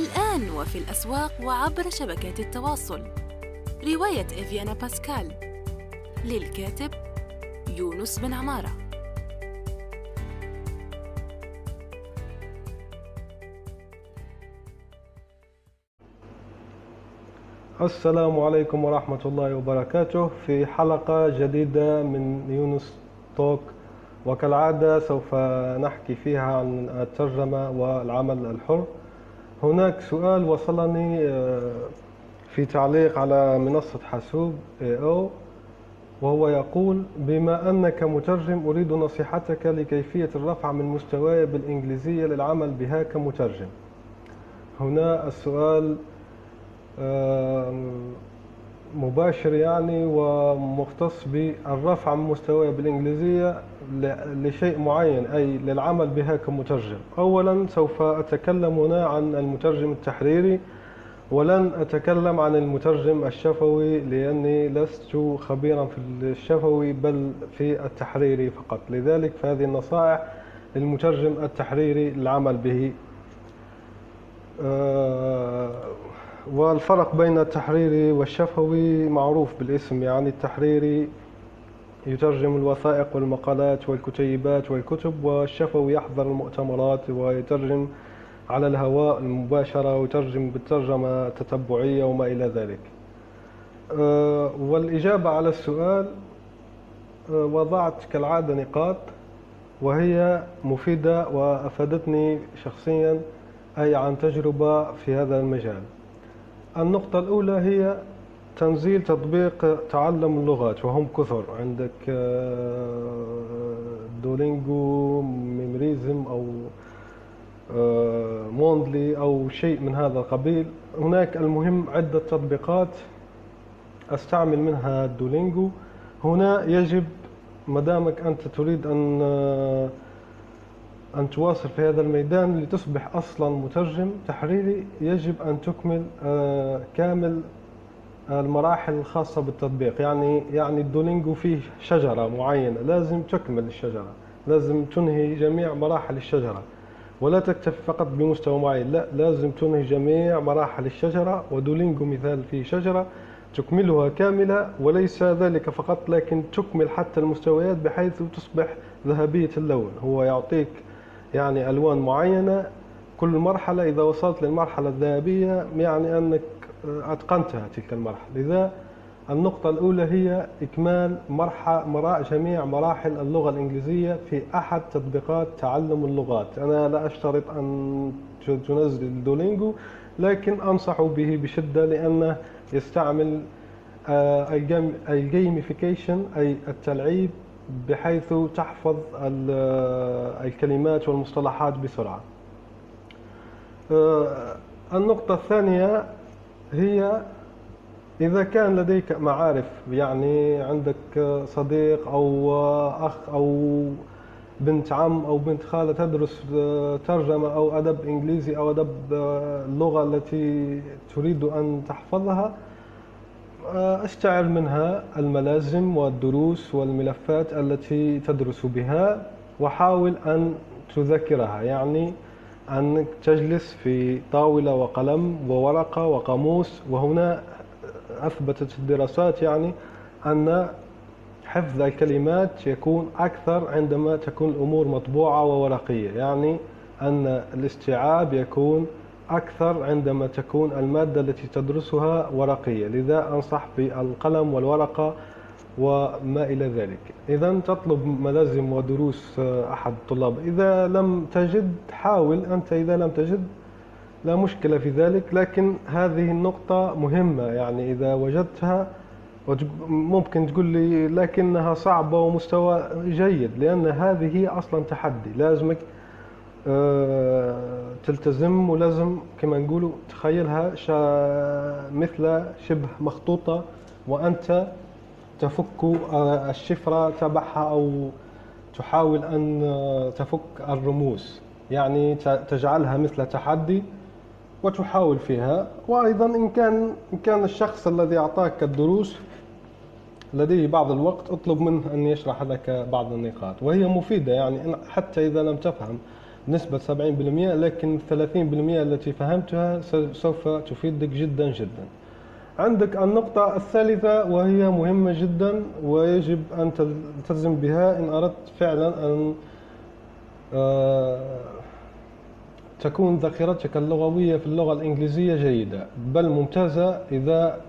الآن وفي الأسواق وعبر شبكات التواصل. رواية إفيانا باسكال. للكاتب يونس بن عمارة. السلام عليكم ورحمة الله وبركاته. في حلقة جديدة من يونس توك. وكالعادة سوف نحكي فيها عن الترجمة والعمل الحر. هناك سؤال وصلني آه، في تعليق على منصة حاسوب أو وهو يقول بما أنك مترجم أريد نصيحتك لكيفية الرفع من مستواي بالإنجليزية للعمل بها كمترجم. هنا السؤال مباشر يعني ومختص بالرفع من مستواي بالإنجليزية. لشيء معين أي للعمل بها كمترجم. أولا سوف أتكلم هنا عن المترجم التحريري ولن أتكلم عن المترجم الشفوي لأني لست خبيرا في الشفوي بل في التحريري فقط. لذلك فهذه النصائح للمترجم التحريري للعمل به. آه، والفرق بين التحريري والشفوي معروف بالاسم يعني التحريري يترجم الوثائق والمقالات والكتيبات والكتب والشفوي يحضر المؤتمرات ويترجم على الهواء المباشرة ويترجم بالترجمة التتبعية وما إلى ذلك. أه، والإجابة على السؤال أه، وضعت كالعادة نقاط وهي مفيدة وأفادتني شخصيا أي عن تجربة في هذا المجال. النقطة الأولى هي تنزيل تطبيق تعلم اللغات وهم كثر. عندك آه، دولينجو ميمريزم أو آه، موندلي أو شيء من هذا القبيل. هناك المهم عدة تطبيقات أستعمل منها دولينجو. هنا يجب مدامك أنت تريد أن آه، أن تواصل في هذا الميدان لتصبح أصلا مترجم تحريري. يجب أن تكمل كامل المراحل الخاصة بالتطبيق. يعني يعني الدولينجو فيه شجرة معينة. لازم تكمل الشجرة. لازم تنهي جميع مراحل الشجرة. ولا تكتفي فقط بمستوى معين. لا لازم تنهي جميع مراحل الشجرة. ودولينجو مثال فيه شجرة تكملها كاملة وليس ذلك فقط لكن تكمل حتى المستويات بحيث تصبح ذهبية اللون. هو يعطيك يعني ألوان معينة. كل مرحلة إذا وصلت للمرحلة الذهبية يعني أنك أتقنتها تلك المرحلة. لذا النقطة الأولى هي إكمال مرحلة جميع مراحل اللغة الإنجليزية في أحد تطبيقات تعلم اللغات. أنا لا أشترط أن تنزل الدولينجو لكن أنصح به بشدة لأنه يستعمل آه، الجيميفيكيشن أي التلعيب بحيث تحفظ الكلمات والمصطلحات بسرعة. آه، النقطة الثانية هي إذا كان لديك معارف يعني عندك صديق أو أخ أو بنت عم أو بنت خالة تدرس ترجمة أو أدب إنجليزي أو أدب اللغة التي تريد أن تحفظها أستعر منها الملازم والدروس والملفات التي تدرس بها وحاول أن تذكرها. يعني أنك تجلس في طاولة وقلم وورقة وقاموس وهنا أثبتت الدراسات يعني أن حفظ الكلمات يكون أكثر عندما تكون الأمور مطبوعة وورقية يعني أن الاستيعاب يكون أكثر عندما تكون المادة التي تدرسها ورقية. لذا أنصح بالقلم والورقة وما إلى ذلك. إذا تطلب ملازم ودروس أحد الطلاب. إذا لم تجد حاول أنت إذا لم تجد لا مشكلة في ذلك. لكن هذه النقطة مهمة يعني إذا وجدتها ممكن تقول لي لكنها صعبة ومستوى جيد لأن هذه أصلا تحدي. لازمك آه، تلتزم ولازم كما نقولوا تخيلها مثل شبه مخطوطة وأنت تفك آه، الشفرة تبعها أو تحاول أن آه، تفك الرموز. يعني تجعلها مثل تحدي وتحاول فيها. وأيضا إن كان إن كان الشخص الذي أعطاك الدروس لديه بعض الوقت اطلب منه أن يشرح لك بعض النقاط. وهي مفيدة يعني حتى إذا لم تفهم نسبة 70% لكن 30% التي فهمتها سوف تفيدك جدا جدا. عندك النقطة الثالثة وهي مهمة جدا ويجب أن تلتزم بها إن أردت فعلا أن آه، تكون ذاكرتك اللغوية في اللغة الإنجليزية جيدة بل ممتازة إذا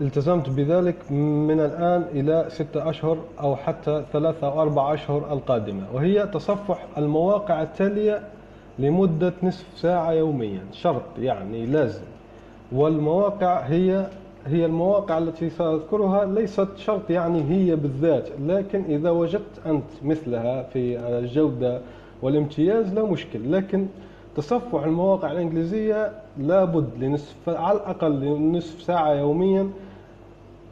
التزمت بذلك من الآن إلى ستة أشهر أو حتى ثلاثة أو أربع أشهر القادمة وهي تصفح المواقع التالية لمدة نصف ساعة يوميا شرط يعني لازم. والمواقع هي هي المواقع التي سأذكرها ليست شرط يعني هي بالذات لكن إذا وجدت أنت مثلها في الجودة والامتياز لا مشكل لكن تصفح المواقع الإنجليزية لابد لنصف على الأقل لنصف ساعة يوميا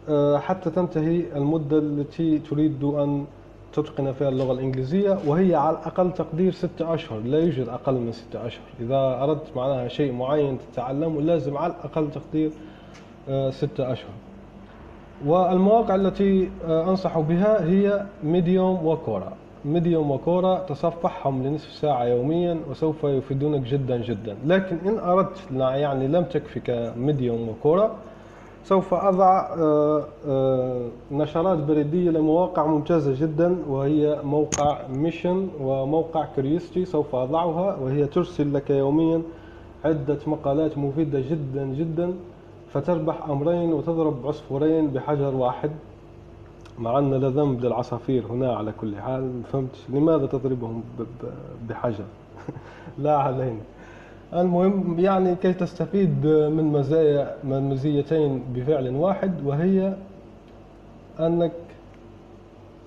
آه، حتى تنتهي المدة التي تريد أن تتقن فيها اللغة الإنجليزية وهي على أقل تقدير ستة أشهر لا يوجد أقل من ستة أشهر. إذا أردت معناها شيء معين تتعلمه لازم على الأقل تقدير آه، ستة أشهر. والمواقع التي آه، أنصح بها هي Medium و Quora. Medium و Quora تصفحهم لنصف ساعة يوميا وسوف يفيدونك جدا جدا. لكن إن أردت يعني لم تكفك Medium و Quora سوف أضع آه، آه، نشرات بريدية لمواقع ممتازة جدا وهي موقع Mission وموقع Curiosity سوف أضعها وهي ترسل لك يوميا عدة مقالات مفيدة جدا جدا فتربح أمرين وتضرب عصفورين بحجر واحد. مع أن لا ذنب للعصافير هنا على كل حال فهمت؟ لماذا تضربهم بحجر؟ لا علينا المهم يعني كي تستفيد من مزايا من مزيتين بفعل واحد وهي أنك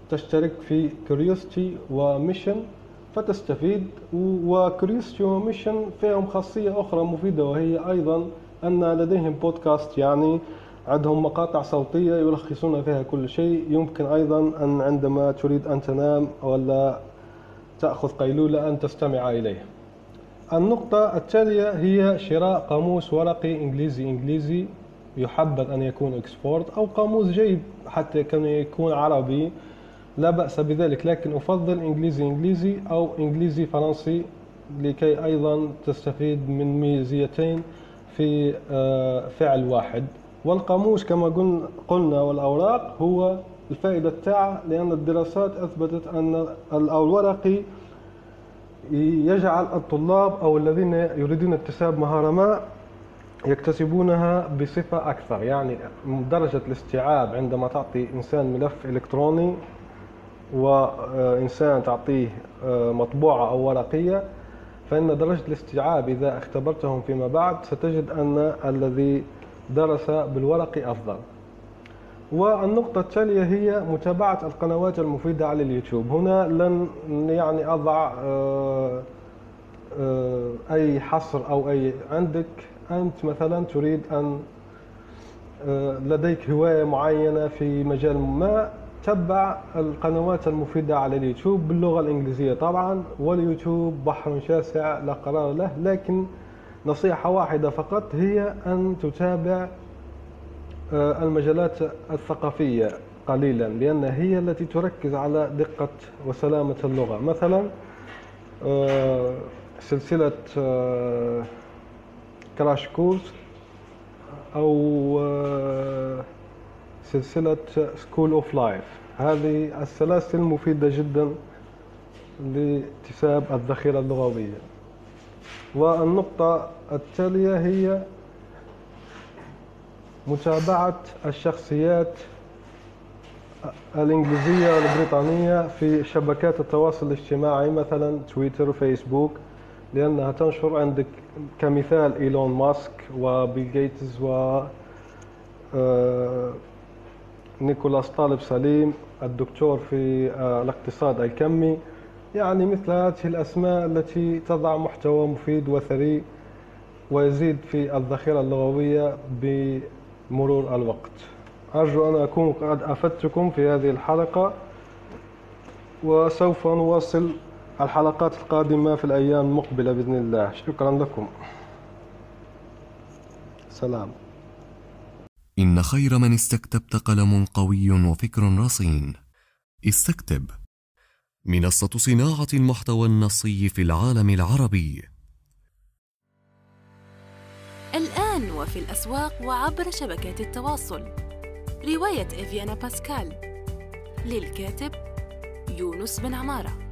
تشترك في Curiosity و Mission فتستفيد و Curiosity و Mission فيهم خاصية أخرى مفيدة وهي أيضا أن لديهم بودكاست يعني عندهم مقاطع صوتية يلخصون فيها كل شيء. يمكن أيضا أن عندما تريد أن تنام ولا تأخذ قيلولة أن تستمع إليه. النقطة التالية هي شراء قاموس ورقي إنجليزي. إنجليزي يحبذ أن يكون أكسفورد أو قاموس جيد حتى كان يكون عربي. لا بأس بذلك لكن أفضل إنجليزي إنجليزي أو إنجليزي فرنسي لكي أيضا تستفيد من ميزيتين في آه، فعل واحد. والقاموس كما قلنا والأوراق هو الفائدة تاعه لأن الدراسات أثبتت أن الورقي يجعل الطلاب أو الذين يريدون اكتساب مهارة ما يكتسبونها بصفة أكثر. يعني درجة الاستيعاب عندما تعطي إنسان ملف إلكتروني وإنسان تعطيه آه، مطبوعة أو ورقية فإن درجة الاستيعاب إذا اختبرتهم فيما بعد ستجد أن الذي درس بالورق أفضل. والنقطة التالية هي متابعة القنوات المفيدة على اليوتيوب. هنا لن يعني أضع آه، آه، أي حصر أو أي عندك. أنت مثلا تريد أن آه، لديك هواية معينة في مجال ما تبع القنوات المفيدة على اليوتيوب باللغة الإنجليزية طبعا واليوتيوب بحر شاسع لا قرار له لكن نصيحة واحدة فقط هي أن تتابع المجالات الثقافية قليلا لأن هي التي تركز على دقة وسلامة اللغة. مثلا آه، سلسلة Crash Course أو آه، سلسلة School of Life هذه السلاسل مفيدة جدا لاكتساب الذخيرة اللغوية. والنقطة التالية هي متابعة الشخصيات الإنجليزية والبريطانية في شبكات التواصل الاجتماعي مثلا تويتر وفيسبوك لأنها تنشر عندك كمثال إيلون ماسك وبيل جيتس و آه، نيكولاس طالب نسيم الدكتور في آه، الاقتصاد الكمي. يعني مثل هذه الأسماء التي تضع محتوى مفيد وثري ويزيد في الذخيرة اللغوية بمرور الوقت. أرجو أن أكون قد أفدتكم في هذه الحلقة وسوف نواصل الحلقات القادمة في الأيام المقبلة بإذن الله. شكرا لكم. سلام. إن خير من استكتبت قلم قوي وفكر رصين. استكتب. منصة صناعة المحتوى النصي في العالم العربي. الآن وفي الأسواق وعبر شبكات التواصل. رواية إفيانا باسكال. للكاتب يونس بن عمارة.